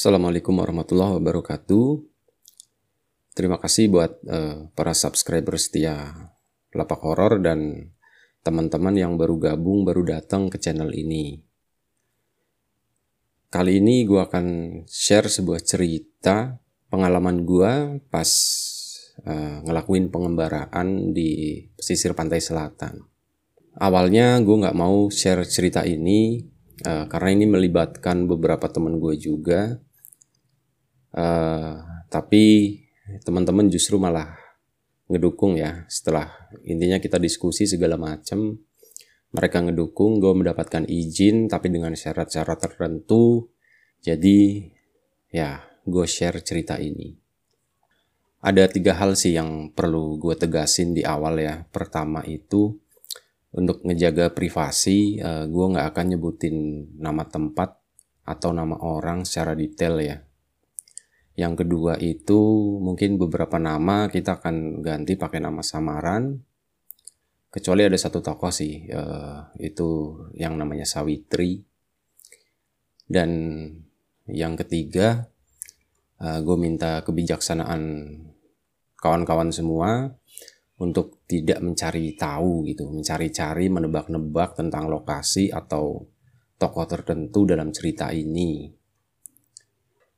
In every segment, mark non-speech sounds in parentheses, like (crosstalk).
Assalamualaikum warahmatullahi wabarakatuh. Terima kasih buat uh, para subscriber setia Lapak Horor dan teman-teman yang baru gabung, baru datang ke channel ini. Kali ini gue akan share sebuah cerita pengalaman gue pas uh, ngelakuin pengembaraan di pesisir pantai selatan. Awalnya gue nggak mau share cerita ini uh, karena ini melibatkan beberapa teman gue juga uh, tapi teman-teman justru malah ngedukung ya. Setelah intinya kita diskusi segala macam mereka ngedukung gue mendapatkan izin tapi dengan syarat-syarat tertentu. Jadi ya gue share cerita ini. Ada tiga hal sih yang perlu gue tegasin di awal ya. Pertama itu untuk ngejaga privasi eh, gue nggak akan nyebutin nama tempat atau nama orang secara detail ya yang kedua itu mungkin beberapa nama kita akan ganti pakai nama samaran kecuali ada satu tokoh sih uh, itu yang namanya Sawitri dan yang ketiga uh, gue minta kebijaksanaan kawan-kawan semua untuk tidak mencari tahu gitu, mencari-cari, menebak-nebak tentang lokasi atau tokoh tertentu dalam cerita ini.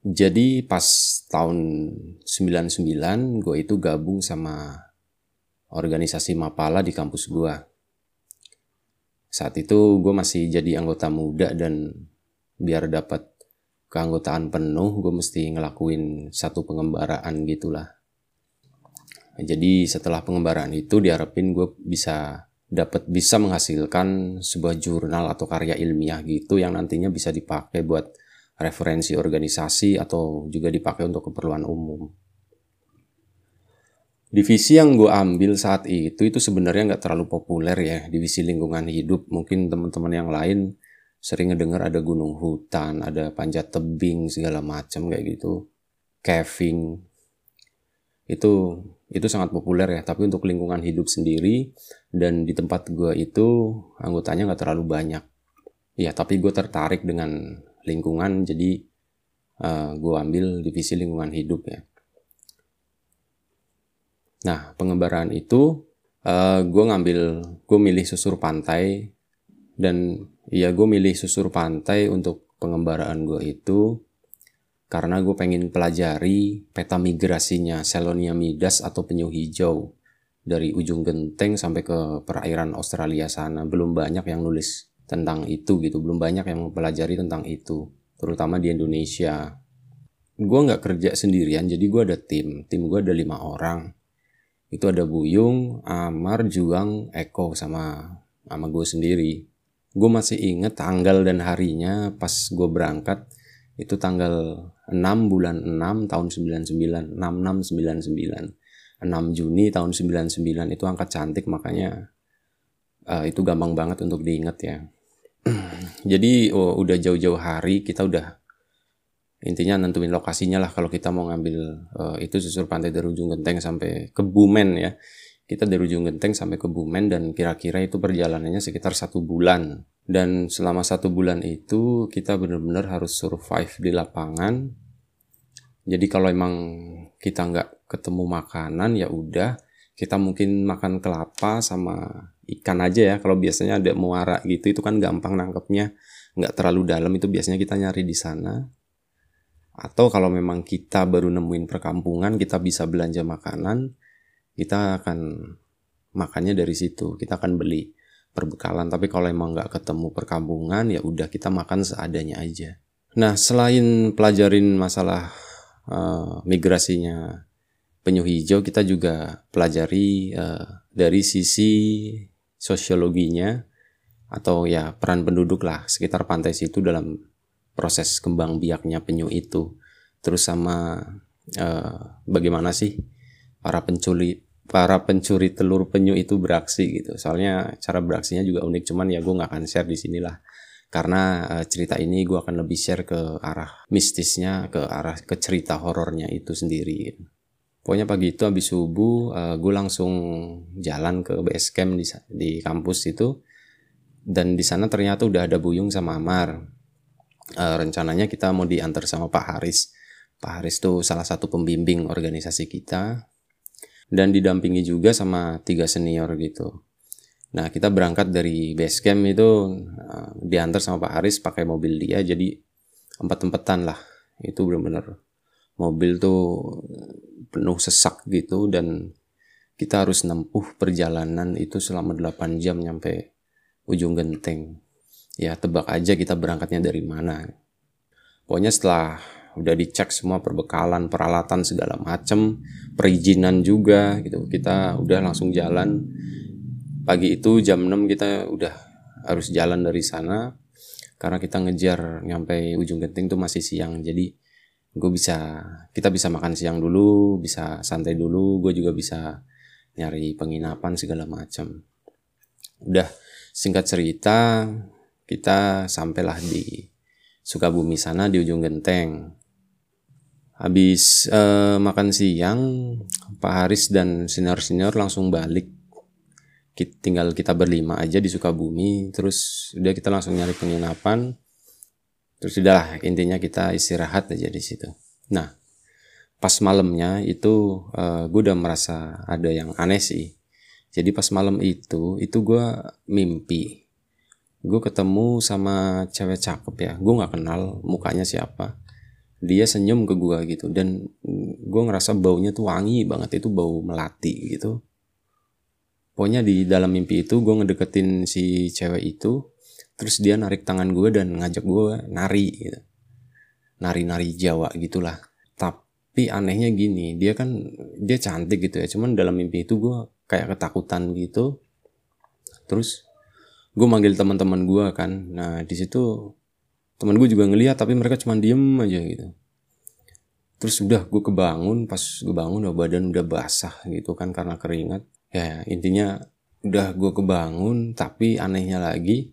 Jadi pas tahun 99 gue itu gabung sama organisasi Mapala di kampus gue. Saat itu gue masih jadi anggota muda dan biar dapat keanggotaan penuh gue mesti ngelakuin satu pengembaraan gitulah jadi setelah pengembaraan itu diharapin gue bisa dapat bisa menghasilkan sebuah jurnal atau karya ilmiah gitu yang nantinya bisa dipakai buat referensi organisasi atau juga dipakai untuk keperluan umum. Divisi yang gue ambil saat itu itu sebenarnya nggak terlalu populer ya divisi lingkungan hidup. Mungkin teman-teman yang lain sering ngedengar ada gunung hutan, ada panjat tebing segala macam kayak gitu, caving. Itu itu sangat populer ya tapi untuk lingkungan hidup sendiri dan di tempat gue itu anggotanya nggak terlalu banyak ya tapi gue tertarik dengan lingkungan jadi uh, eh, gue ambil divisi lingkungan hidup ya nah pengembaraan itu uh, eh, gue ngambil gue milih susur pantai dan ya gue milih susur pantai untuk pengembaraan gue itu karena gue pengen pelajari peta migrasinya Selonia midas atau penyu hijau dari ujung genteng sampai ke perairan Australia sana. Belum banyak yang nulis tentang itu gitu, belum banyak yang mempelajari tentang itu, terutama di Indonesia. Gue nggak kerja sendirian, jadi gue ada tim. Tim gue ada lima orang. Itu ada Buyung, Amar, Juang, Eko sama sama gue sendiri. Gue masih inget tanggal dan harinya pas gue berangkat itu tanggal 6 bulan 6 tahun 99 6699 6 Juni tahun 99 itu angka cantik makanya uh, itu gampang banget untuk diingat ya (clears throat) jadi oh, udah jauh-jauh hari kita udah intinya nentuin lokasinya lah kalau kita mau ngambil uh, itu susur pantai dari ujung genteng sampai ke Bumen ya. Kita dari ujung genteng sampai ke Bumen dan kira-kira itu perjalanannya sekitar satu bulan. Dan selama satu bulan itu kita benar-benar harus survive di lapangan. Jadi kalau emang kita nggak ketemu makanan ya udah kita mungkin makan kelapa sama ikan aja ya. Kalau biasanya ada muara gitu itu kan gampang nangkepnya. Nggak terlalu dalam itu biasanya kita nyari di sana. Atau kalau memang kita baru nemuin perkampungan kita bisa belanja makanan kita akan makannya dari situ. Kita akan beli perbekalan. Tapi kalau emang nggak ketemu perkampungan ya udah kita makan seadanya aja. Nah selain pelajarin masalah uh, migrasinya penyu hijau kita juga pelajari uh, dari sisi sosiologinya atau ya peran penduduk lah sekitar pantai situ dalam proses kembang biaknya penyu itu terus sama uh, bagaimana sih para pencuri para pencuri telur penyu itu beraksi gitu. Soalnya cara beraksinya juga unik, cuman ya gue nggak akan share di sinilah. Karena uh, cerita ini gue akan lebih share ke arah mistisnya, ke arah ke cerita horornya itu sendiri. Gitu. Pokoknya pagi itu habis subuh, uh, eh, gue langsung jalan ke base camp di, di kampus itu. Dan di sana ternyata udah ada Buyung sama Amar. uh, rencananya kita mau diantar sama Pak Haris. Pak Haris tuh salah satu pembimbing organisasi kita dan didampingi juga sama tiga senior gitu. Nah kita berangkat dari base camp itu uh, diantar sama Pak Haris pakai mobil dia jadi empat-empatan lah itu benar-benar mobil tuh penuh sesak gitu dan kita harus nempuh perjalanan itu selama 8 jam nyampe ujung genteng ya tebak aja kita berangkatnya dari mana. Pokoknya setelah udah dicek semua perbekalan, peralatan segala macem, perizinan juga gitu. Kita udah langsung jalan. Pagi itu jam 6 kita udah harus jalan dari sana karena kita ngejar nyampe ujung genting tuh masih siang. Jadi gue bisa kita bisa makan siang dulu, bisa santai dulu, gue juga bisa nyari penginapan segala macam. Udah singkat cerita kita sampailah di Sukabumi sana di ujung genteng. Habis uh, makan siang, Pak Haris dan senior-senior langsung balik. Kita, tinggal kita berlima aja di Sukabumi, terus udah kita langsung nyari penginapan. Terus udahlah intinya kita istirahat aja di situ. Nah, pas malamnya itu uh, eh, gue udah merasa ada yang aneh sih. Jadi pas malam itu, itu gue mimpi. Gue ketemu sama cewek cakep ya. Gue nggak kenal mukanya siapa. Dia senyum ke gue gitu. Dan gue ngerasa baunya tuh wangi banget. Itu bau melati gitu. Pokoknya di dalam mimpi itu gue ngedeketin si cewek itu terus dia narik tangan gue dan ngajak gue nari gitu. Nari-nari Jawa gitulah. Tapi anehnya gini dia kan dia cantik gitu ya. Cuman dalam mimpi itu gue kayak ketakutan gitu. Terus gue manggil teman-teman gue kan. Nah di situ teman gue juga ngeliat tapi mereka cuma diem aja gitu. Terus udah gue kebangun. Pas gue bangun udah badan udah basah gitu kan karena keringat. Ya intinya udah gue kebangun tapi anehnya lagi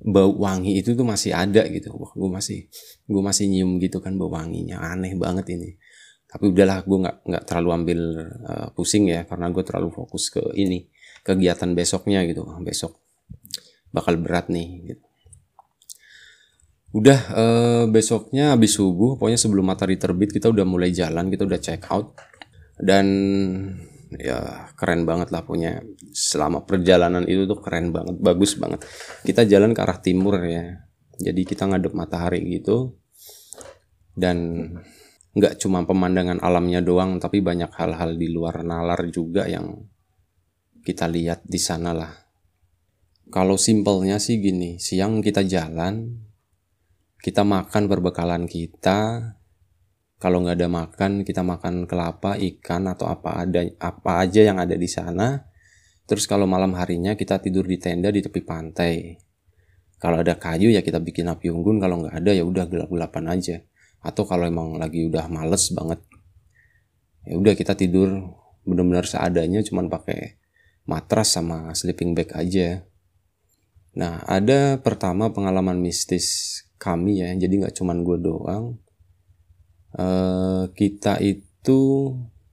bau wangi itu tuh masih ada gitu. Wah gue masih gue masih nyium gitu kan bau wanginya. Aneh banget ini. Tapi udahlah gue nggak nggak terlalu ambil uh, pusing ya karena gue terlalu fokus ke ini kegiatan besoknya gitu. Besok bakal berat nih gitu. udah eh, besoknya habis subuh pokoknya sebelum matahari terbit kita udah mulai jalan kita udah check out. Dan ya keren banget lah punya. Selama perjalanan itu tuh keren banget bagus banget. Kita jalan ke arah timur ya. Jadi kita ngadep matahari gitu. Dan nggak cuma pemandangan alamnya doang tapi banyak hal-hal di luar nalar juga yang kita lihat di sana lah. Kalau simpelnya sih gini, siang kita jalan, kita makan perbekalan kita, kalau nggak ada makan kita makan kelapa, ikan atau apa ada apa aja yang ada di sana. Terus kalau malam harinya kita tidur di tenda di tepi pantai. Kalau ada kayu ya kita bikin api unggun, kalau nggak ada ya udah gelap-gelapan aja. Atau kalau emang lagi udah males banget, ya udah kita tidur benar-benar seadanya cuman pakai matras sama sleeping bag aja. Nah, ada pertama pengalaman mistis kami ya, jadi nggak cuman gue doang. Uh, kita itu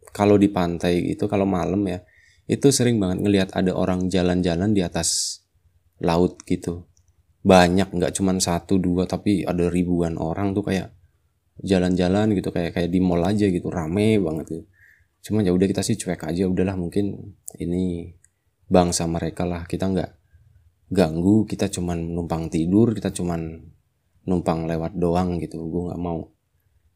kalau di pantai itu kalau malam ya, itu sering banget ngelihat ada orang jalan-jalan di atas laut gitu. Banyak, nggak cuman satu dua, tapi ada ribuan orang tuh kayak jalan-jalan gitu kayak kayak di mall aja gitu rame banget gitu. Cuman ya udah kita sih cuek aja udahlah mungkin ini bangsa mereka lah kita nggak ganggu kita cuman numpang tidur kita cuman numpang lewat doang gitu gue nggak mau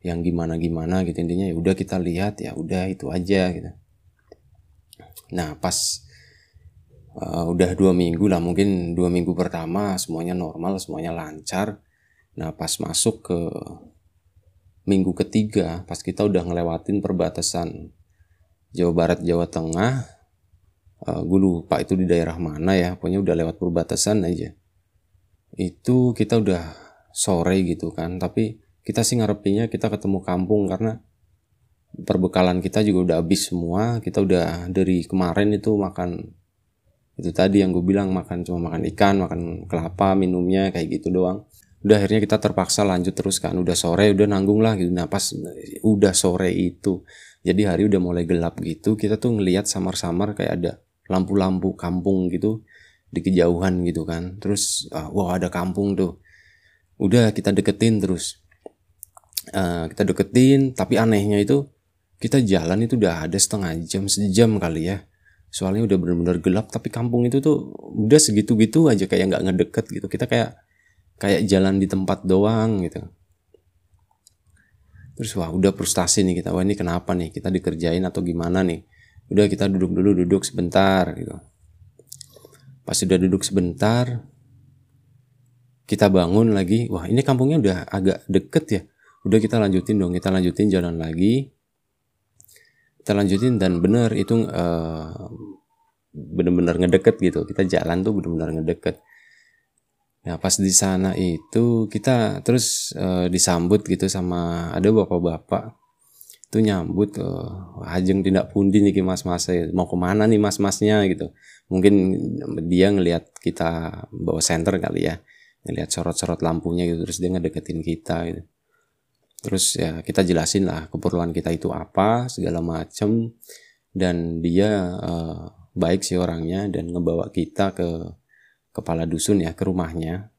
yang gimana gimana gitu. Intinya ya udah kita lihat ya udah itu aja gitu. Nah pas uh, udah dua minggu lah mungkin dua minggu pertama semuanya normal semuanya lancar. Nah pas masuk ke minggu ketiga pas kita udah ngelewatin perbatasan Jawa Barat Jawa Tengah uh, eh, gue lupa itu di daerah mana ya pokoknya udah lewat perbatasan aja. Itu kita udah sore gitu kan tapi kita sih ngarepinnya kita ketemu kampung karena perbekalan kita juga udah habis semua. Kita udah dari kemarin itu makan itu tadi yang gue bilang makan cuma makan ikan makan kelapa minumnya kayak gitu doang. Udah akhirnya kita terpaksa lanjut terus kan. Udah sore udah nanggung lah gitu. Nah pas udah sore itu jadi hari udah mulai gelap gitu kita tuh ngelihat samar-samar kayak ada lampu-lampu kampung gitu di kejauhan gitu kan. Terus uh, wah ada kampung tuh. Udah kita deketin terus uh, kita deketin tapi anehnya itu kita jalan itu udah ada setengah jam sejam kali ya. Soalnya udah bener-bener gelap tapi kampung itu tuh udah segitu-gitu aja kayak nggak ngedeket gitu. Kita kayak kayak jalan di tempat doang gitu. Terus wah udah frustasi nih kita. Wah ini kenapa nih? Kita dikerjain atau gimana nih? Udah kita duduk dulu duduk sebentar gitu. Pas sudah duduk sebentar kita bangun lagi. Wah ini kampungnya udah agak deket ya udah kita lanjutin dong. Kita lanjutin jalan lagi. Kita lanjutin dan bener itu uh, bener-bener ngedeket gitu. Kita jalan tuh bener-bener ngedeket. Nah pas di sana itu kita terus uh, disambut gitu sama ada bapak-bapak. Itu nyambut uh, ajeng tidak pundi nih mas mas mau ke mana nih mas masnya gitu. Mungkin dia ngelihat kita bawa center kali ya. Ngelihat sorot-sorot lampunya gitu. Terus dia ngedeketin kita gitu terus ya kita jelasin lah keperluan kita itu apa segala macem. Dan dia uh, baik sih orangnya dan ngebawa kita ke kepala dusun ya ke rumahnya.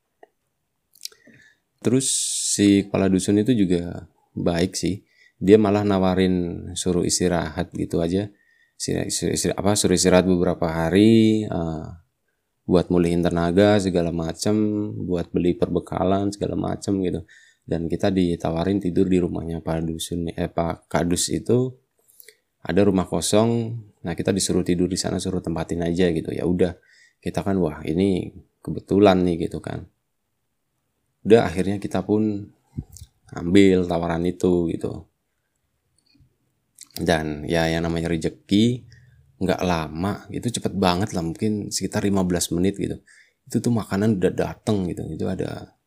Terus si kepala dusun itu juga baik sih. Dia malah nawarin suruh istirahat gitu aja. Suruh istirahat, apa suruh istirahat beberapa hari uh, buat mulihin tenaga segala macam buat beli perbekalan segala macam gitu dan kita ditawarin tidur di rumahnya Pak Dusun eh Pak Kadus itu ada rumah kosong. Nah kita disuruh tidur di sana suruh tempatin aja gitu. Ya udah kita kan wah ini kebetulan nih gitu kan. Udah akhirnya kita pun ambil tawaran itu gitu. Dan ya yang namanya rezeki nggak lama itu cepet banget lah mungkin sekitar 15 menit gitu. Itu tuh makanan udah dateng gitu. Itu ada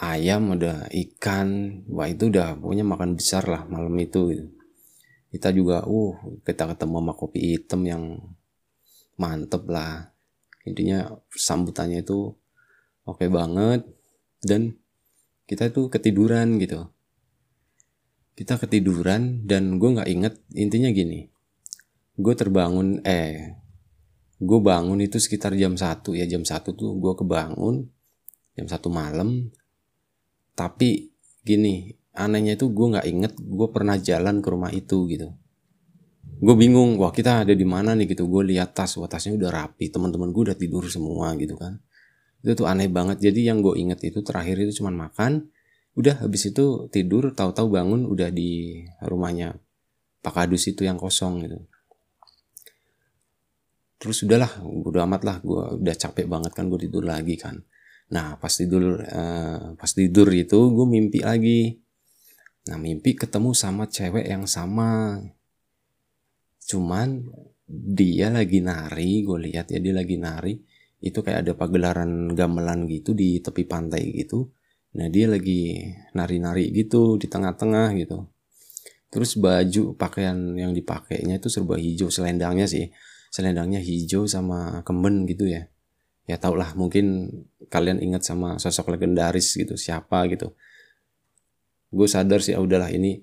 ayam ada ikan wah itu udah pokoknya makan besar lah malam itu gitu. kita juga uh kita ketemu sama kopi hitam yang mantep lah. Intinya sambutannya itu oke okay banget dan kita tuh ketiduran gitu. Kita ketiduran dan gue nggak inget intinya gini gue terbangun eh gue bangun itu sekitar jam satu ya jam satu tuh gue kebangun jam satu malam tapi gini anehnya itu gue nggak inget gue pernah jalan ke rumah itu gitu. Gue bingung wah kita ada di mana nih gitu. Gue lihat tas wah tasnya udah rapi teman-teman gue udah tidur semua gitu kan. Itu tuh aneh banget. Jadi yang gue inget itu terakhir itu cuma makan udah habis itu tidur tahu-tahu bangun udah di rumahnya Pak Kadus itu yang kosong gitu. Terus udahlah udah amat lah gue udah capek banget kan gue tidur lagi kan Nah pas tidur uh, pas tidur itu gue mimpi lagi. Nah mimpi ketemu sama cewek yang sama. Cuman dia lagi nari, gue lihat ya dia lagi nari. Itu kayak ada pagelaran gamelan gitu di tepi pantai gitu. Nah dia lagi nari-nari gitu di tengah-tengah gitu. Terus baju pakaian yang dipakainya itu serba hijau selendangnya sih. Selendangnya hijau sama kemben gitu ya ya tau lah mungkin kalian ingat sama sosok legendaris gitu siapa gitu. Gue sadar sih ya udahlah ini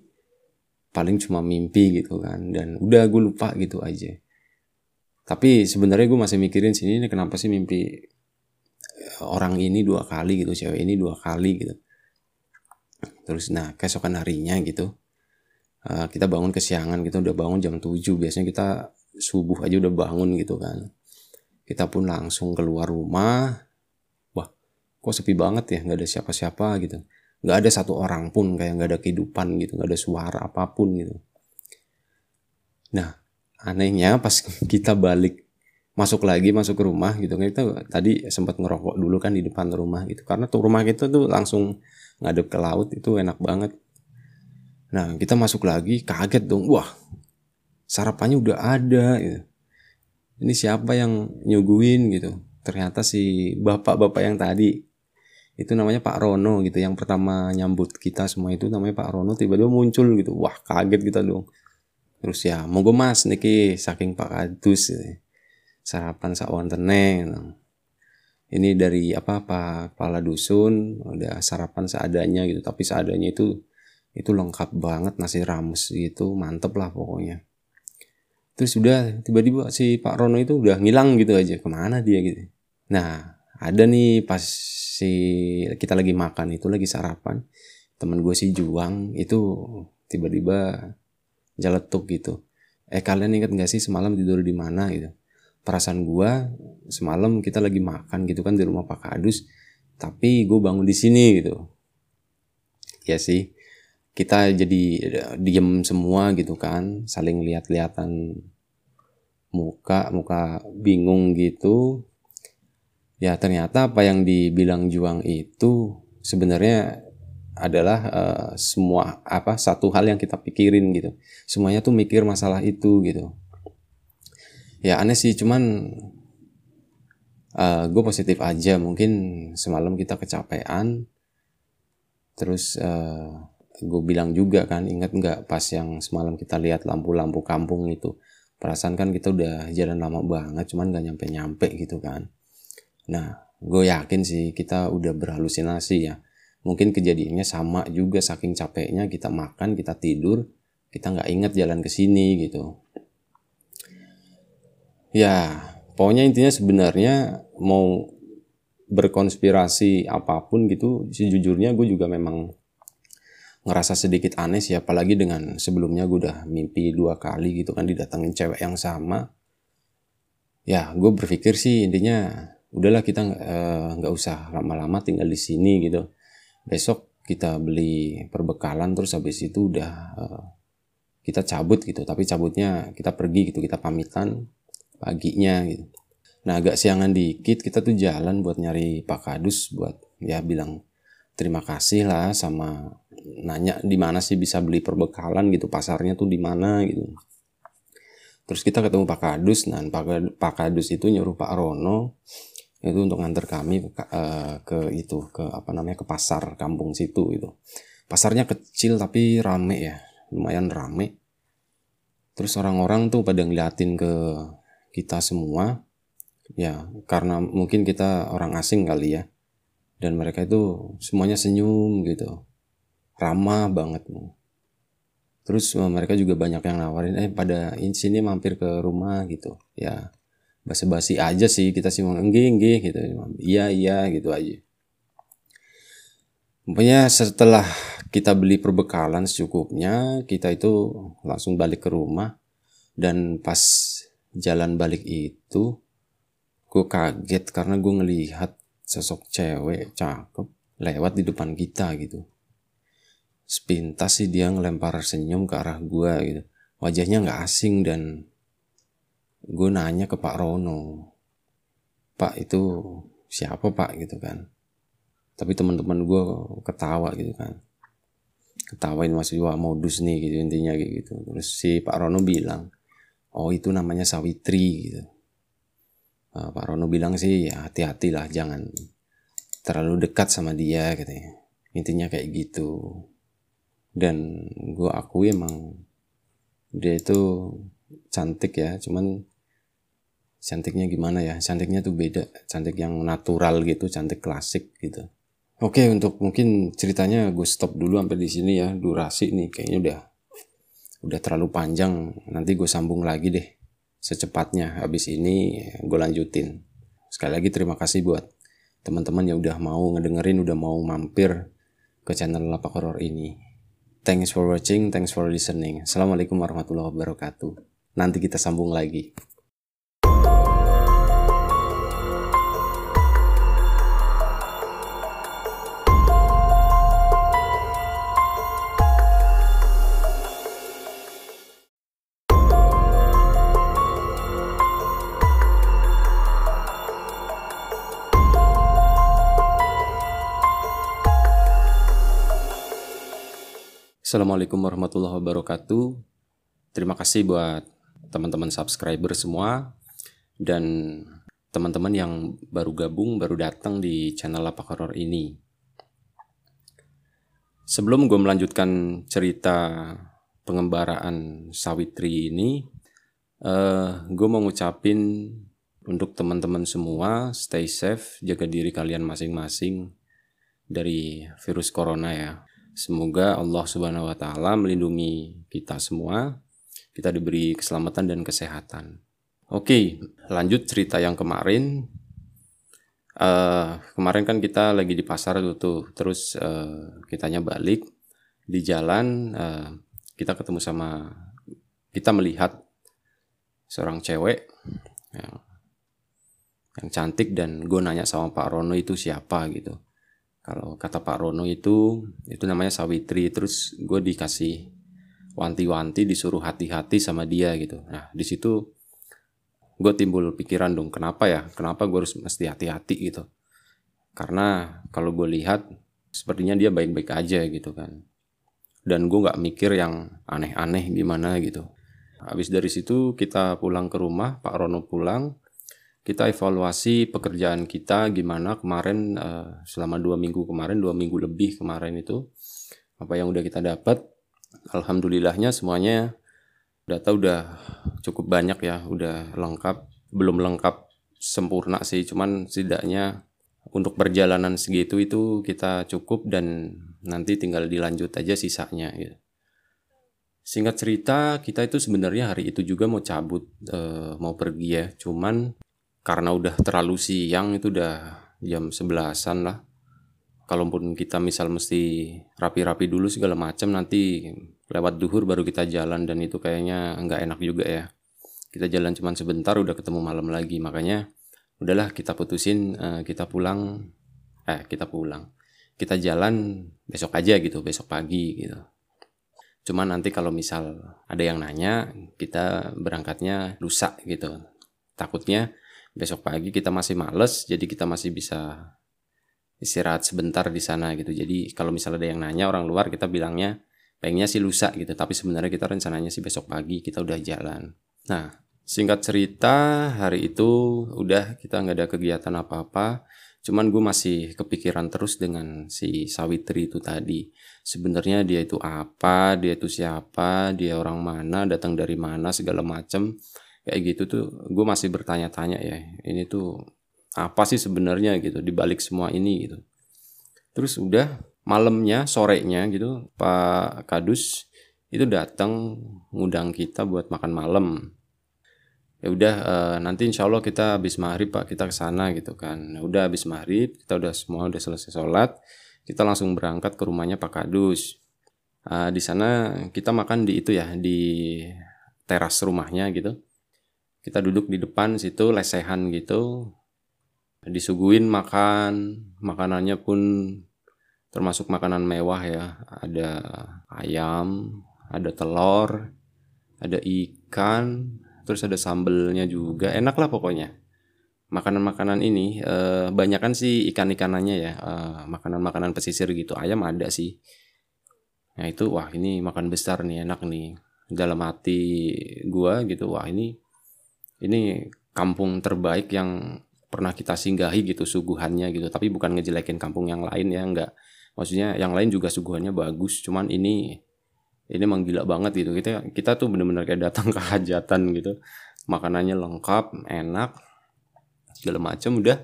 paling cuma mimpi gitu kan dan udah gue lupa gitu aja. Tapi sebenarnya gue masih mikirin sini ini kenapa sih mimpi eh, orang ini dua kali gitu cewek ini dua kali gitu? Terus nah keesokan harinya gitu uh, kita bangun kesiangan gitu udah bangun jam 7 biasanya kita subuh aja udah bangun gitu kan kita pun langsung keluar rumah. Wah, kok sepi banget ya, nggak ada siapa-siapa gitu. Nggak ada satu orang pun kayak nggak ada kehidupan gitu, nggak ada suara apa pun gitu. Nah, anehnya pas (laughs) kita balik masuk lagi masuk ke rumah gitu kan kita tadi sempat ngerokok dulu kan di depan rumah gitu karena tuh rumah kita tuh langsung ngadep ke laut itu enak banget nah kita masuk lagi kaget dong wah sarapannya udah ada gitu ini siapa yang nyuguhin? gitu. Ternyata si bapak-bapak yang tadi itu namanya Pak Rono gitu yang pertama nyambut kita semua itu namanya Pak Rono tiba-tiba muncul gitu. Wah kaget kita dong. Terus ya monggo mas niki saking Pak Kadus gitu. sarapan sawan teneng. Gitu. ini dari apa Pak kepala dusun udah sarapan seadanya gitu. Tapi seadanya itu itu lengkap banget nasi rames gitu mantep lah pokoknya terus udah tiba-tiba si Pak Rono itu udah ngilang gitu aja ke mana dia gitu. Nah ada nih pas si kita lagi makan itu lagi sarapan temen gue si Juang itu tiba-tiba jaletuk gitu. Eh kalian ingat gak sih semalam tidur di mana? gitu. Perasaan gue semalam kita lagi makan gitu kan di rumah Pak Kadus tapi gue bangun di sini gitu. Ya sih kita jadi diem semua gitu kan saling lihat-lihatan muka muka bingung gitu. Ya ternyata apa yang dibilang Juang itu sebenarnya adalah uh, semua apa satu hal yang kita pikirin gitu. Semuanya tuh mikir masalah itu gitu. Ya aneh sih cuman uh, gue positif aja. Mungkin semalam kita kecapean terus uh, gue bilang juga kan ingat nggak pas yang semalam kita lihat lampu-lampu kampung itu perasaan kan kita udah jalan lama banget cuman nggak nyampe-nyampe gitu kan Nah, gue yakin sih kita udah berhalusinasi ya. Mungkin kejadiannya sama juga saking capeknya kita makan, kita tidur, kita nggak inget jalan ke sini gitu. Ya, pokoknya intinya sebenarnya mau berkonspirasi apa pun gitu, sejujurnya gue juga memang ngerasa sedikit aneh sih apalagi dengan sebelumnya gue udah mimpi dua kali gitu kan didatengin cewek yang sama. Ya gue berpikir sih intinya udahlah kita nggak uh, usah lama-lama tinggal di sini gitu. Besok kita beli perbekalan terus habis itu udah uh, kita cabut gitu. Tapi cabutnya kita pergi gitu kita pamitan paginya gitu. Nah agak siangan dikit kita tuh jalan buat nyari Pak Kadus buat ya bilang terima kasih lah sama nanya di mana sih bisa beli perbekalan gitu? Pasarnya tuh di mana? gitu. Terus kita ketemu Pak Kadus nah Pak Kadus itu nyuruh Pak Rono itu untuk nganter kami ke, uh, ke itu ke apa namanya ke pasar kampung situ itu pasarnya kecil tapi rame ya lumayan rame. Terus orang-orang tuh pada ngeliatin ke kita semua ya karena mungkin kita orang asing kali ya. Dan mereka itu semuanya senyum gitu ramah banget terus mereka juga banyak yang nawarin eh pada sini mampir ke rumah gitu ya basa-basi aja sih kita sih mau enggih gitu iya iya gitu aja Pokoknya setelah kita beli perbekalan secukupnya, kita itu langsung balik ke rumah. Dan pas jalan balik itu, gue kaget karena gue ngelihat sosok cewek cakep lewat di depan kita gitu. Sepintas sih dia ngelempar senyum ke arah gue gitu. Wajahnya nggak asing dan gue nanya ke Pak Rono Pak itu siapa Pak? gitu kan. Tapi teman-teman gue ketawa gitu kan. Ketawain Mas Iwa modus nih gitu intinya gitu. Terus si Pak Rono bilang oh itu namanya Sawitri gitu. Nah, Pak Rono bilang sih ya hati-hati lah jangan terlalu dekat sama dia katanya. Intinya kayak gitu dan gue akui emang dia itu cantik ya cuman cantiknya gimana ya? Cantiknya tuh beda cantik yang natural gitu cantik klasik gitu. Oke untuk mungkin ceritanya gue stop dulu sampai di sini ya durasi nih kayaknya udah udah terlalu panjang. Nanti gue sambung lagi deh secepatnya. Habis ini gue lanjutin. Sekali lagi terima kasih buat teman-teman yang udah mau ngedengerin udah mau mampir ke channel lapak horror ini thanks for watching thanks for listening. Assalamualaikum warahmatullahi wabarakatuh. Nanti kita sambung lagi Assalamualaikum warahmatullahi wabarakatuh. Terima kasih buat teman-teman subscriber semua dan teman-teman yang baru gabung, baru datang di channel Lapak Horror ini. Sebelum gue melanjutkan cerita pengembaraan Sawitri ini, uh, gue mau ngucapin untuk teman-teman semua, stay safe, jaga diri kalian masing-masing dari virus corona ya. Semoga Allah Subhanahu wa taala melindungi kita semua. Kita diberi keselamatan dan kesehatan. Oke, lanjut cerita yang kemarin. uh, kemarin kan kita lagi di pasar tuh, terus uh, kitanya balik di jalan uh, kita ketemu sama kita melihat seorang cewek yang, yang cantik dan gue nanya sama Pak Rono itu siapa gitu kalau kata Pak Rono itu itu namanya Sawitri. Terus gue dikasih wanti-wanti disuruh hati-hati sama dia gitu. Nah di situ gue timbul pikiran dong kenapa ya? Kenapa gue harus mesti hati-hati gitu? Karena kalau gue lihat sepertinya dia baik-baik aja gitu kan. Dan gue nggak mikir yang aneh-aneh gimana gitu. Habis dari situ kita pulang ke rumah Pak Rono pulang kita evaluasi pekerjaan kita gimana kemarin uh, selama dua minggu kemarin dua minggu lebih kemarin itu apa yang udah kita dapat alhamdulillahnya semuanya data udah cukup banyak ya, udah lengkap. Belum lengkap sempurna sih, cuman setidaknya untuk perjalanan segitu itu kita cukup dan nanti tinggal dilanjut aja sisanya gitu. Singkat cerita, kita itu sebenarnya hari itu juga mau cabut, e, mau pergi ya. Cuman karena udah terlalu siang itu udah jam sebelasan lah. Kalaupun kita misal mesti rapi-rapi dulu segala macam nanti lewat duhur baru kita jalan dan itu kayaknya nggak enak juga ya. Kita jalan cuma sebentar udah ketemu malam lagi. Makanya udahlah kita putusin uh, kita pulang eh kita pulang. Kita jalan besok aja gitu besok pagi gitu. Cuman nanti kalau misal ada yang nanya kita berangkatnya lusa gitu. Takutnya besok pagi kita masih males jadi kita masih bisa istirahat sebentar di sana gitu. Jadi kalau misal ada yang nanya orang luar kita bilangnya pengennya sih lusa gitu. Tapi sebenarnya kita rencananya sih besok pagi kita udah jalan. Nah singkat cerita hari itu udah kita nggak ada kegiatan apa-apa. Cuman gue masih kepikiran terus dengan si Sawitri itu tadi. Sebenarnya dia itu apa dia itu siapa dia orang mana datang dari mana segala macem kayak gitu tuh gue masih bertanya-tanya ya ini tuh apa sih sebenarnya gitu dibalik semua ini gitu. Terus udah malamnya sorenya gitu Pak Kadus itu datang ngundang kita buat makan malam. Ya udah uh, nanti insya Allah kita habis maghrib pak kita ke sana gitu kan. Nah, udah habis maghrib kita udah semua udah selesai sholat kita langsung berangkat ke rumahnya Pak Kadus. Uh, di sana kita makan di itu ya di teras rumahnya gitu kita duduk di depan situ lesehan gitu. Disuguin makan. Makanannya pun termasuk makanan mewah ya. Ada ayam ada telur ada ikan terus ada sambelnya juga. Enak lah pokoknya. Makanan-makanan ini eh, banyak kan sih ikan-ikanannya ya. Eh, makanan-makanan pesisir gitu. Ayam ada sih. Nah itu wah ini makan besar nih enak nih. Dalam hati gua gitu wah ini ini kampung terbaik yang pernah kita singgahi gitu suguhannya gitu. Tapi bukan ngejelekin kampung yang lain ya enggak. Maksudnya yang lain juga suguhannya bagus cuman ini ini emang gila banget gitu. Kita kita tuh bener-bener kayak datang (laughs) ke hajatan gitu. Makanannya lengkap enak segala macam udah.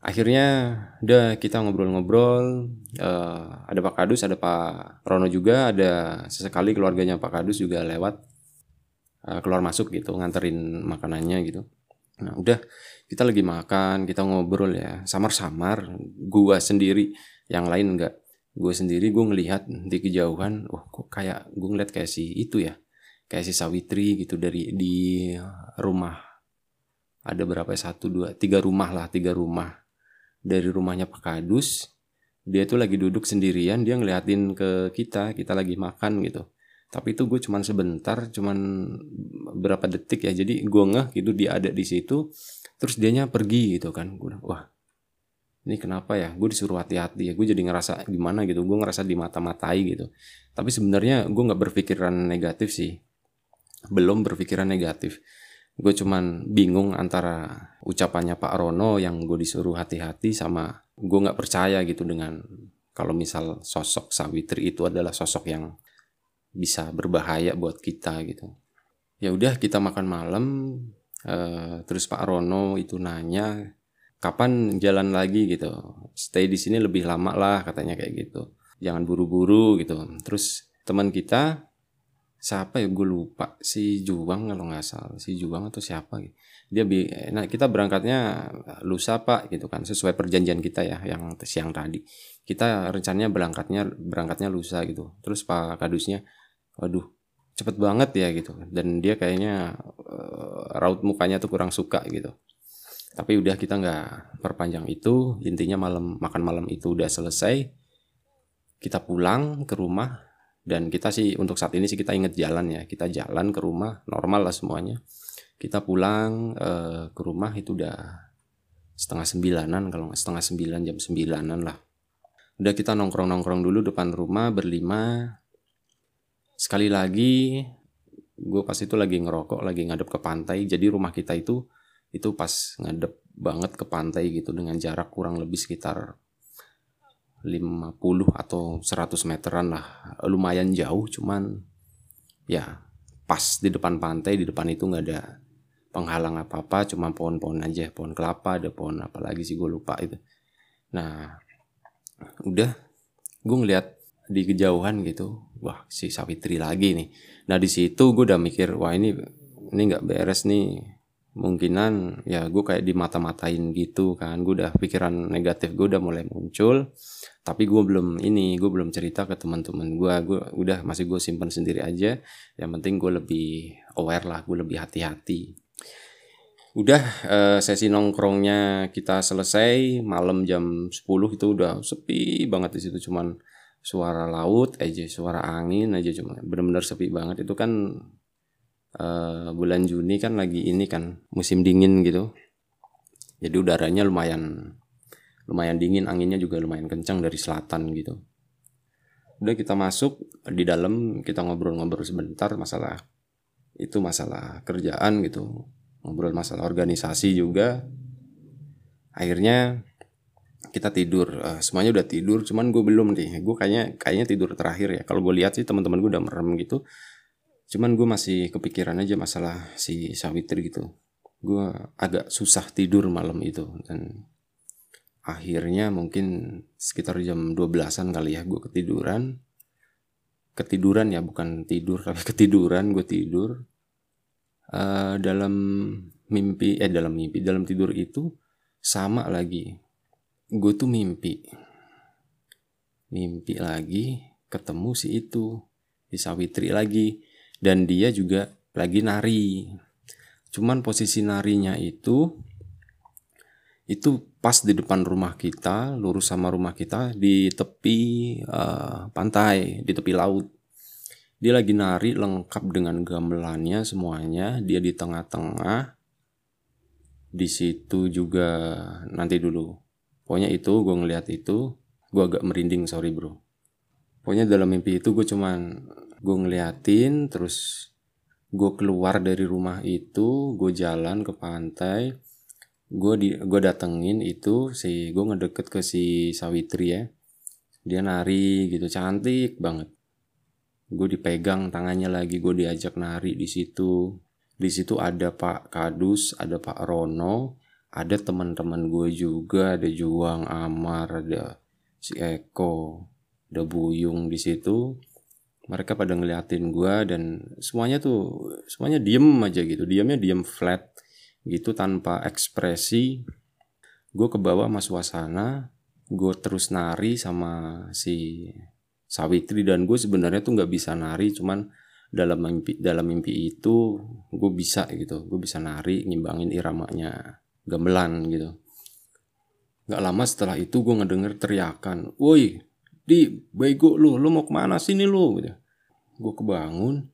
Akhirnya udah kita ngobrol-ngobrol uh, ada Pak Kadus ada Pak Rono juga ada sesekali keluarganya Pak Kadus juga lewat uh, keluar masuk gitu nganterin makanannya gitu. Nah udah kita lagi makan kita ngobrol ya. Samar-samar gua sendiri. Yang lain enggak. Gue sendiri gue ngelihat di kejauhan wah kok kayak gue ngeliat kayak si itu ya. Kayak si Sawitri gitu dari di rumah. Ada berapa ya? Satu dua tiga rumah lah tiga rumah. Dari rumahnya Pak Kadus dia tuh lagi duduk sendirian dia ngeliatin ke kita kita lagi makan gitu tapi itu gue cuman sebentar cuman berapa detik ya. Jadi gue ngeh gitu dia ada di situ terus dianya pergi gitu kan. Gue wah ini kenapa ya? Gue disuruh hati-hati ya. Gue jadi ngerasa gimana gitu. Gue ngerasa dimata-matai gitu. Tapi sebenarnya gue nggak berpikiran negatif sih. Belum berpikiran negatif. Gue cuman bingung antara ucapannya Pak Rono yang gue disuruh hati-hati sama gue nggak percaya gitu dengan kalau misal sosok Sawitri itu adalah sosok yang bisa berbahaya buat kita gitu. Ya udah kita makan malam uh, terus Pak Rono itu nanya kapan jalan lagi? Gitu. Stay di sini lebih lama lah katanya kayak gitu. Jangan buru-buru gitu. Terus teman kita siapa ya? Gue lupa. Si Juang kalau nggak salah. Si Juang atau siapa gitu. Dia bi nah kita berangkatnya lusa pak gitu kan. Sesuai perjanjian kita ya yang siang tadi. Kita rencananya berangkatnya berangkatnya lusa gitu. Terus pak kadusnya waduh cepet banget ya gitu. Dan dia kayaknya uh, raut mukanya tuh kurang suka gitu. Tapi udah kita nggak perpanjang itu. Intinya malam makan malam itu udah selesai. Kita pulang ke rumah. Dan kita sih untuk saat ini sih kita inget jalan ya. Kita jalan ke rumah normal lah semuanya. Kita pulang uh, ke rumah itu udah setengah sembilanan kalau nggak setengah sembilan jam sembilanan lah. Udah kita nongkrong nongkrong dulu depan rumah berlima sekali lagi gue pas itu lagi ngerokok lagi ngadep ke pantai. Jadi rumah kita itu itu pas ngadep banget ke pantai gitu dengan jarak kurang lebih sekitar 50 atau 100 meteran lah. Lumayan jauh cuman ya pas di depan pantai di depan itu nggak ada penghalang apa-apa cuma pohon-pohon aja. Pohon kelapa ada pohon apa lagi sih gue lupa itu. Nah udah gue ngeliat di kejauhan gitu. Wah si Sawitri lagi nih. Nah di situ gue udah mikir wah ini ini nggak beres nih. Mungkinan ya gue kayak dimata-matain gitu kan. Gue udah pikiran negatif gue udah mulai muncul. Tapi gue belum ini gue belum cerita ke teman-teman gue gue udah masih gue simpan sendiri aja. Yang penting gue lebih aware lah gue lebih hati-hati. Udah uh, sesi nongkrongnya kita selesai. Malam jam 10 itu udah sepi banget di situ. Cuman suara laut aja suara angin aja cuma bener-bener sepi banget. Itu kan uh, bulan Juni kan lagi ini kan musim dingin gitu. Jadi udaranya lumayan lumayan dingin anginnya juga lumayan kencang dari selatan gitu. Udah kita masuk di dalam kita ngobrol-ngobrol sebentar masalah itu masalah kerjaan gitu. Ngobrol masalah organisasi juga. Akhirnya kita tidur. Uh, semuanya udah tidur cuman gue belum nih. Gue kayaknya kayaknya tidur terakhir ya. Kalau gue lihat sih teman-teman gue udah merem gitu. Cuman gue masih kepikiran aja masalah si Sawitri gitu. Gue agak susah tidur malam itu. Dan akhirnya mungkin sekitar jam 12-an kali ya gue ketiduran. Ketiduran ya bukan tidur (laughs) tapi ketiduran gue tidur. Uh, dalam mimpi eh dalam mimpi dalam tidur itu sama lagi gue tuh mimpi mimpi lagi ketemu si itu di Sawitri lagi dan dia juga lagi nari cuman posisi narinya itu itu pas di depan rumah kita lurus sama rumah kita di tepi uh, pantai di tepi laut dia lagi nari lengkap dengan gamelannya semuanya. Dia di tengah-tengah. Di situ juga nanti dulu. Pokoknya itu gue ngeliat itu, gue agak merinding sorry bro. Pokoknya dalam mimpi itu gue cuman gue ngeliatin terus gue keluar dari rumah itu, gue jalan ke pantai, gue di gue datengin itu si gue ngedeket ke si Sawitri ya, dia nari gitu cantik banget. Gue dipegang tangannya lagi gue diajak nari di situ. Di situ ada Pak Kadus ada Pak Rono ada teman-teman gue juga ada Juang Amar ada si Eko ada Buyung di situ. Mereka pada ngeliatin gue dan semuanya tuh semuanya diem aja gitu. Diamnya diem flat gitu tanpa ekspresi. Gue ke bawah sama suasana gue terus nari sama si Sawitri dan gue sebenarnya tuh nggak bisa nari cuman dalam mimpi dalam mimpi itu gue bisa gitu. Gue bisa nari ngimbangin iramanya gamelan gitu. Nggak lama setelah itu gue ngedenger teriakan woi di bego lu lu mau ke mana sini lu? Gitu. Gue kebangun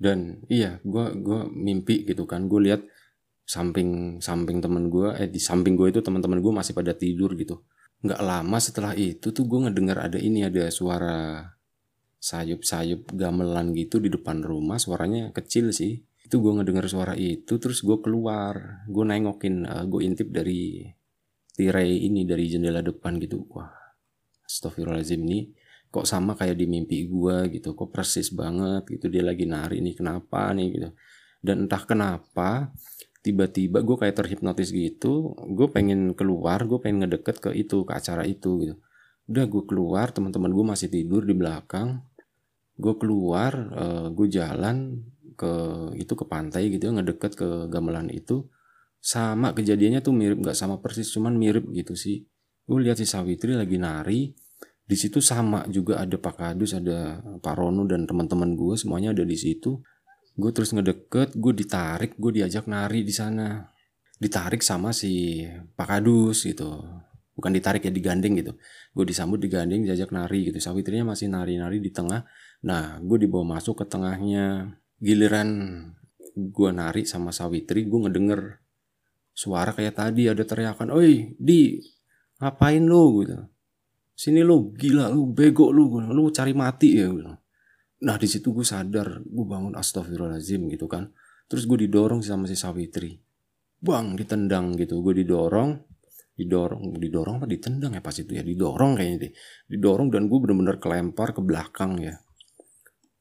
dan iya gue gue mimpi gitu kan. Gue lihat samping samping temen gue eh di samping gue itu teman-teman gue masih pada tidur gitu. Nggak lama setelah itu tuh gue ngedengar ada ini ada suara sayup-sayup gamelan gitu di depan rumah. Suaranya kecil sih itu gue ngedengar suara itu terus gue keluar. Gue nengokin uh, gue intip dari tirai ini dari jendela depan gitu. Wah Astagfirullahaladzim ini kok sama kayak di mimpi gue gitu. Kok persis banget gitu dia lagi nari nih kenapa nih gitu. Dan entah kenapa tiba-tiba gue kayak terhipnotis gitu gue pengen keluar gue pengen ngedeket ke itu ke acara itu gitu. Udah gue keluar teman-teman gue masih tidur di belakang. Gue keluar uh, gue jalan ke itu ke pantai gitu ya ngedeket ke gamelan itu sama kejadiannya tuh mirip nggak sama persis cuman mirip gitu sih. Gue lihat si Sawitri lagi nari di situ sama juga ada Pak Kadus ada Pak Rono dan teman-teman gue semuanya ada di situ. Gue terus ngedeket gue ditarik gue diajak nari di sana. Ditarik sama si Pak Kadus gitu. Bukan ditarik ya digandeng gitu. Gue disambut digandeng diajak nari gitu. Sawitrinya masih nari-nari di tengah. Nah gue dibawa masuk ke tengahnya giliran gue nari sama Sawitri gue ngedenger suara kayak tadi ada teriakan oi di ngapain lu? Gitu. Sini lu gila lu bego lu lu cari mati ya gitu. nah di situ gue sadar gue bangun astagfirullahaladzim gitu kan. Terus gue didorong sama si Sawitri. Bang ditendang gitu. Gue didorong didorong didorong apa? Ditendang ya pas itu ya? Didorong kayaknya deh. Didorong dan gue bener-bener kelempar ke belakang ya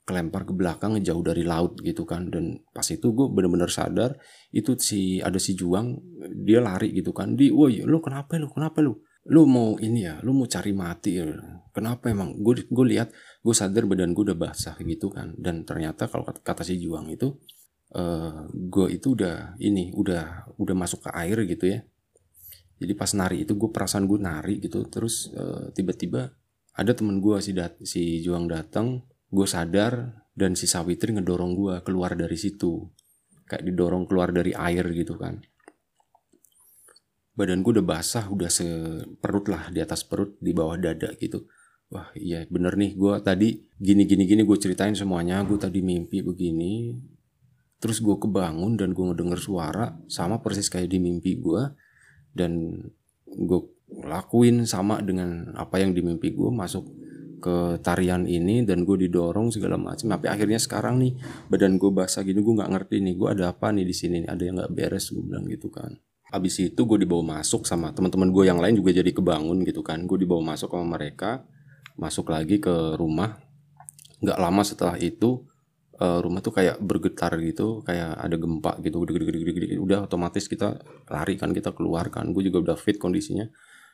kelempar ke belakang jauh dari laut gitu kan. Dan pas itu gue bener-bener sadar itu si ada si Juang dia lari gitu kan. Di woi lu kenapa lu? Kenapa lu? Lu mau ini ya lu mau cari mati ya? Kenapa emang? Gue gue lihat gue sadar badan gue udah basah gitu kan. Dan ternyata kalau kata, kata si Juang itu uh, eh, gue itu udah ini udah udah masuk ke air gitu ya. Jadi pas nari itu gue perasaan gue nari gitu. Terus uh, tiba-tiba ada temen gue si dat si Juang datang gue sadar dan si Sawitri ngedorong gue keluar dari situ. Kayak didorong keluar dari air gitu kan. Badan gue udah basah udah seperut lah di atas perut di bawah dada gitu. Wah iya bener nih gue tadi gini gini gini gue ceritain semuanya gue tadi mimpi begini. Terus gue kebangun dan gue ngedenger suara sama persis kayak di mimpi gue dan gue lakuin sama dengan apa yang di mimpi gue masuk ke tarian ini dan gue didorong segala macam tapi akhirnya sekarang nih badan gue basah gini gue nggak ngerti nih gue ada apa nih di sini ada yang nggak beres gue bilang gitu kan. Habis itu gue dibawa masuk sama teman-teman gue yang lain juga jadi kebangun gitu kan. Gue dibawa masuk sama mereka masuk lagi ke rumah. Nggak lama setelah itu uh, rumah tuh kayak bergetar gitu kayak ada gempa gitu udah otomatis kita lari kan kita keluar kan. Gue juga udah fit kondisinya.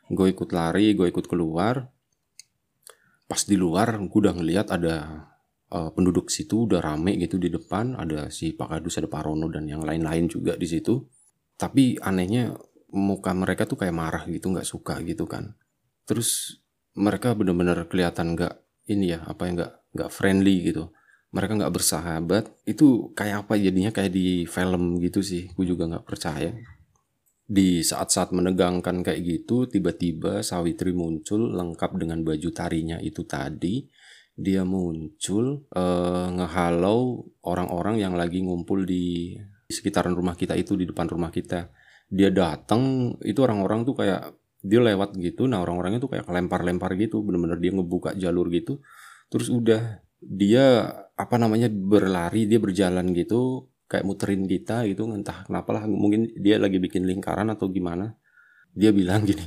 Gue ikut lari gue ikut keluar pas di luar gue udah ngeliat ada uh, penduduk situ udah rame gitu di depan. Ada si Pak Kadus ada Pak Rono dan yang lain-lain juga di situ. Tapi anehnya muka mereka tuh kayak marah gitu nggak suka gitu kan. Terus mereka bener-bener kelihatan nggak ini ya apa yang nggak nggak friendly gitu. Mereka nggak bersahabat. Itu kayak apa jadinya? Kayak di film gitu sih gue juga nggak percaya di saat-saat menegangkan kayak gitu, tiba-tiba Sawitri muncul lengkap dengan baju tarinya itu tadi. Dia muncul eh, ngehalau orang-orang yang lagi ngumpul di sekitaran rumah kita itu di depan rumah kita. Dia datang, itu orang-orang tuh kayak dia lewat gitu. Nah orang-orangnya tuh kayak lempar-lempar gitu, bener-bener dia ngebuka jalur gitu. Terus udah dia apa namanya berlari, dia berjalan gitu kayak muterin kita gitu entah kenapa lah mungkin dia lagi bikin lingkaran atau gimana. Dia bilang gini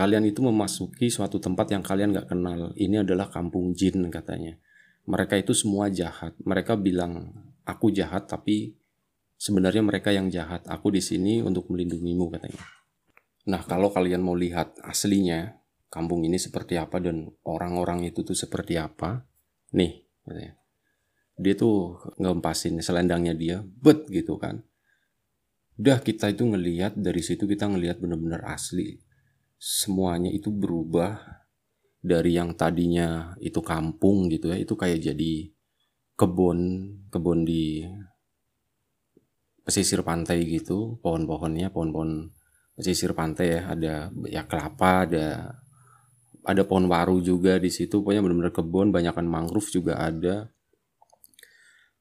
kalian itu memasuki suatu tempat yang kalian gak kenal. Ini adalah kampung jin katanya. Mereka itu semua jahat. Mereka bilang aku jahat tapi sebenarnya mereka yang jahat. Aku di sini untuk melindungimu katanya. Nah kalau kalian mau lihat aslinya kampung ini seperti apa dan orang-orang itu tuh seperti apa nih katanya dia tuh ngempasin selendangnya dia bet gitu kan. Udah kita itu ngelihat dari situ kita ngelihat bener-bener asli. Semuanya itu berubah dari yang tadinya itu kampung gitu ya itu kayak jadi kebun kebun di pesisir pantai gitu pohon-pohonnya pohon-pohon pesisir pantai ya. Ada ya kelapa ada ada pohon waru juga di situ. Pokoknya benar-benar kebun banyakkan mangrove juga ada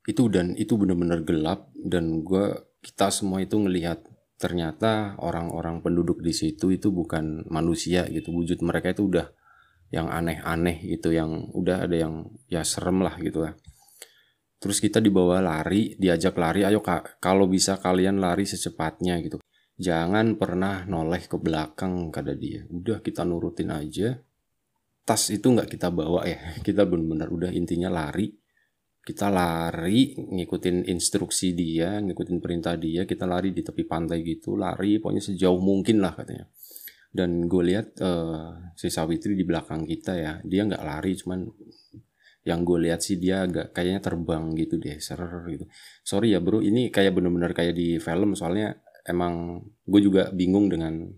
itu dan itu benar-benar gelap dan gue kita semua itu ngelihat ternyata orang-orang penduduk di situ itu bukan manusia gitu. Wujud mereka itu udah yang aneh-aneh gitu yang udah ada yang ya serem lah gitu lah. Terus kita dibawa lari diajak lari ayo kak kalau bisa kalian lari secepatnya gitu. Jangan pernah noleh ke belakang kata dia. Udah kita nurutin aja tas itu nggak kita bawa ya. (laughs) Kita benar-benar udah intinya lari kita lari ngikutin instruksi dia ngikutin perintah dia kita lari di tepi pantai gitu lari pokoknya sejauh mungkin lah katanya. Dan gue lihat uh, si Sawitri di belakang kita ya dia nggak lari cuman yang gue lihat sih dia agak kayaknya terbang gitu deh ser gitu. Sorry ya bro ini kayak bener-bener kayak di film soalnya emang gue juga bingung dengan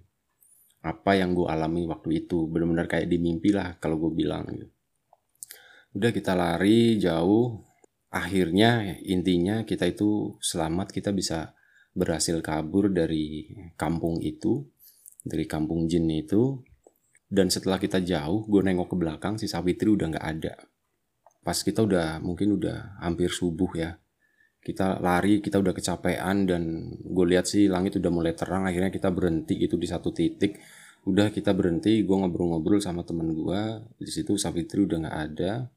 apa yang gue alami waktu itu. Bener-bener kayak di mimpi lah kalau gue bilang gitu. Udah kita lari jauh akhirnya intinya kita itu selamat kita bisa berhasil kabur dari kampung itu dari kampung jin itu. Dan setelah kita jauh gue nengok ke belakang si Sawitri udah nggak ada. Pas kita udah mungkin udah hampir subuh ya. Kita lari kita udah kecapean dan gue lihat sih langit udah mulai terang akhirnya kita berhenti itu di satu titik. Udah kita berhenti gue ngobrol-ngobrol sama temen gue di situ Safitri udah nggak ada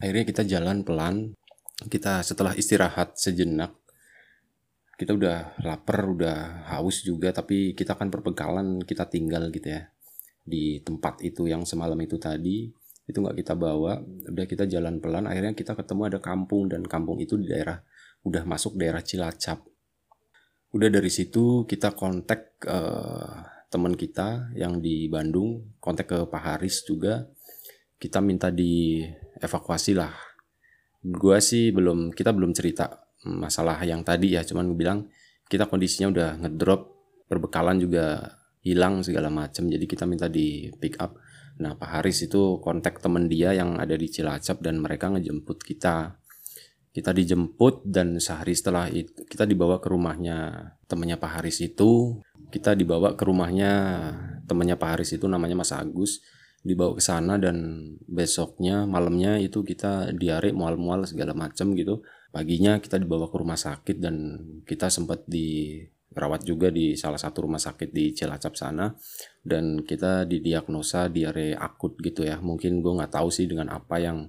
akhirnya kita jalan pelan. Kita setelah istirahat sejenak kita udah lapar udah haus juga tapi kita kan perbekalan kita tinggal gitu ya di tempat itu yang semalam itu tadi. Itu nggak kita bawa udah kita jalan pelan. Akhirnya kita ketemu ada kampung dan kampung itu di daerah udah masuk daerah Cilacap. Udah dari situ kita kontak uh, teman kita yang di Bandung kontak ke Pak Haris juga kita minta dievakuasi lah gue sih belum kita belum cerita masalah yang tadi ya cuman gue bilang kita kondisinya udah ngedrop perbekalan juga hilang segala macam jadi kita minta di pick up Nah, Pak Haris itu kontak temen dia yang ada di Cilacap dan mereka ngejemput kita. Kita dijemput dan sehari setelah itu kita dibawa ke rumahnya temennya Pak Haris itu. Kita dibawa ke rumahnya temennya Pak Haris itu namanya Mas Agus. Dibawa ke sana dan besoknya malamnya itu kita diare mual-mual segala macam gitu. Paginya kita dibawa ke rumah sakit dan kita sempat di rawat juga di salah satu rumah sakit di Cilacap sana. Dan kita didiagnosa diare akut gitu ya. Mungkin gue nggak tahu sih dengan apa yang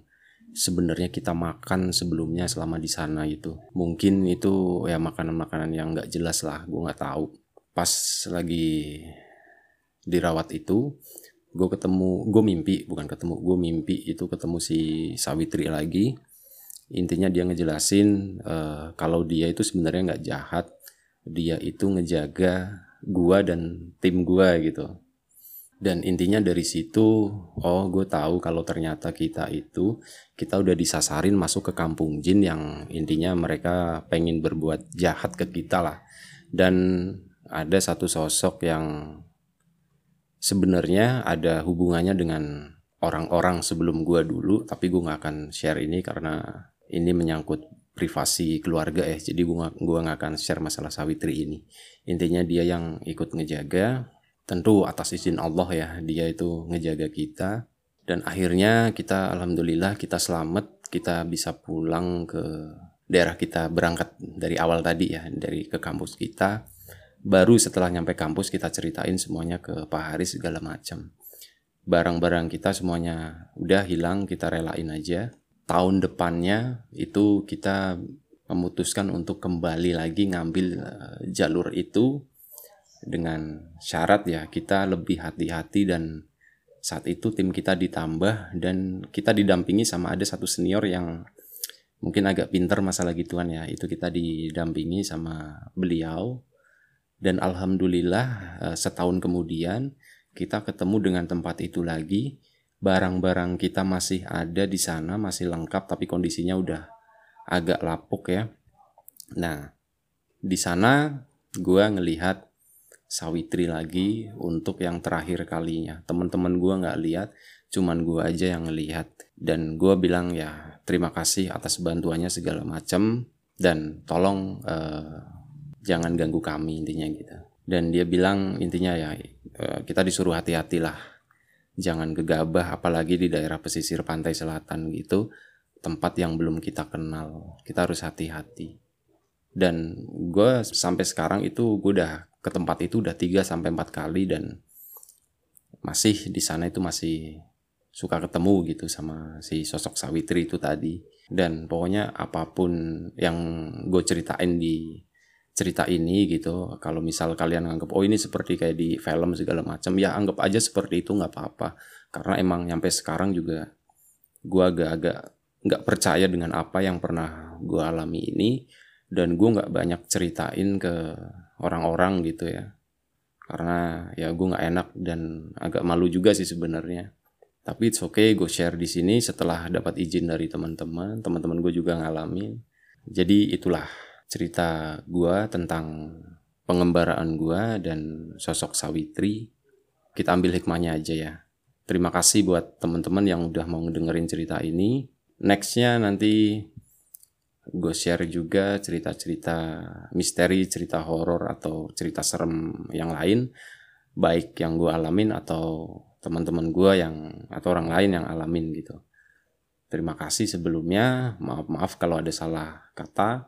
sebenarnya kita makan sebelumnya selama di sana itu mungkin itu ya makanan-makanan yang nggak jelas lah gue nggak tahu. Pas lagi dirawat itu gue ketemu gue mimpi bukan ketemu gue mimpi itu ketemu si Sawitri lagi. Intinya dia ngejelasin uh, kalau dia itu sebenarnya nggak jahat dia itu ngejaga gua dan tim gua gitu. Dan intinya dari situ oh gue tahu kalau ternyata kita itu kita udah disasarin masuk ke kampung jin yang intinya mereka pengen berbuat jahat ke kita lah. Dan ada satu sosok yang sebenarnya ada hubungannya dengan orang-orang sebelum gue dulu tapi gue nggak akan share ini karena ini menyangkut privasi keluarga ya. Jadi gua gua nggak akan share masalah Sawitri ini. Intinya dia yang ikut ngejaga. Tentu atas izin Allah ya dia itu ngejaga kita. Dan akhirnya kita alhamdulillah kita selamat. Kita bisa pulang ke daerah kita berangkat dari awal tadi ya dari ke kampus kita baru setelah nyampe kampus kita ceritain semuanya ke Pak Haris segala macam. Barang-barang kita semuanya udah hilang kita relain aja. Tahun depannya itu kita memutuskan untuk kembali lagi ngambil uh, jalur itu dengan syarat ya kita lebih hati-hati dan saat itu tim kita ditambah dan kita didampingi sama ada satu senior yang mungkin agak pinter masalah gituan ya. Itu kita didampingi sama beliau dan alhamdulillah uh, setahun kemudian kita ketemu dengan tempat itu lagi. Barang-barang kita masih ada di sana masih lengkap tapi kondisinya udah agak lapuk ya. Nah di sana gue ngelihat Sawitri lagi untuk yang terakhir kalinya. Teman-teman gue nggak lihat cuman gue aja yang ngelihat. Dan gue bilang ya terima kasih atas bantuannya segala macam dan tolong uh, jangan ganggu kami intinya gitu. Dan dia bilang intinya ya uh, kita disuruh hati-hatilah jangan gegabah apalagi di daerah pesisir pantai selatan gitu tempat yang belum kita kenal. Kita harus hati-hati. Dan gue sampai sekarang itu gue udah ke tempat itu udah 3 sampai empat kali dan masih di sana itu masih suka ketemu gitu sama si sosok Sawitri itu tadi. Dan pokoknya apa pun yang gue ceritain di cerita ini gitu. Kalau misal kalian anggap oh ini seperti kayak di film segala macam ya anggap aja seperti itu nggak apa-apa. Karena emang nyampe sekarang juga gue agak-agak nggak percaya dengan apa yang pernah gue alami ini. Dan gue nggak banyak ceritain ke orang-orang gitu ya. Karena ya gue nggak enak dan agak malu juga sih sebenarnya. Tapi it's okay, gue share di sini setelah dapat izin dari teman-teman. Teman-teman gue juga ngalamin. Jadi itulah cerita gue tentang pengembaraan gue dan sosok Sawitri. Kita ambil hikmahnya aja ya. Terima kasih buat teman-teman yang udah mau dengerin cerita ini. Nextnya nanti gue share juga cerita-cerita misteri, cerita horor atau cerita serem yang lain, baik yang gue alamin atau teman-teman gue yang atau orang lain yang alamin gitu. Terima kasih sebelumnya. Maaf-maaf kalau ada salah kata.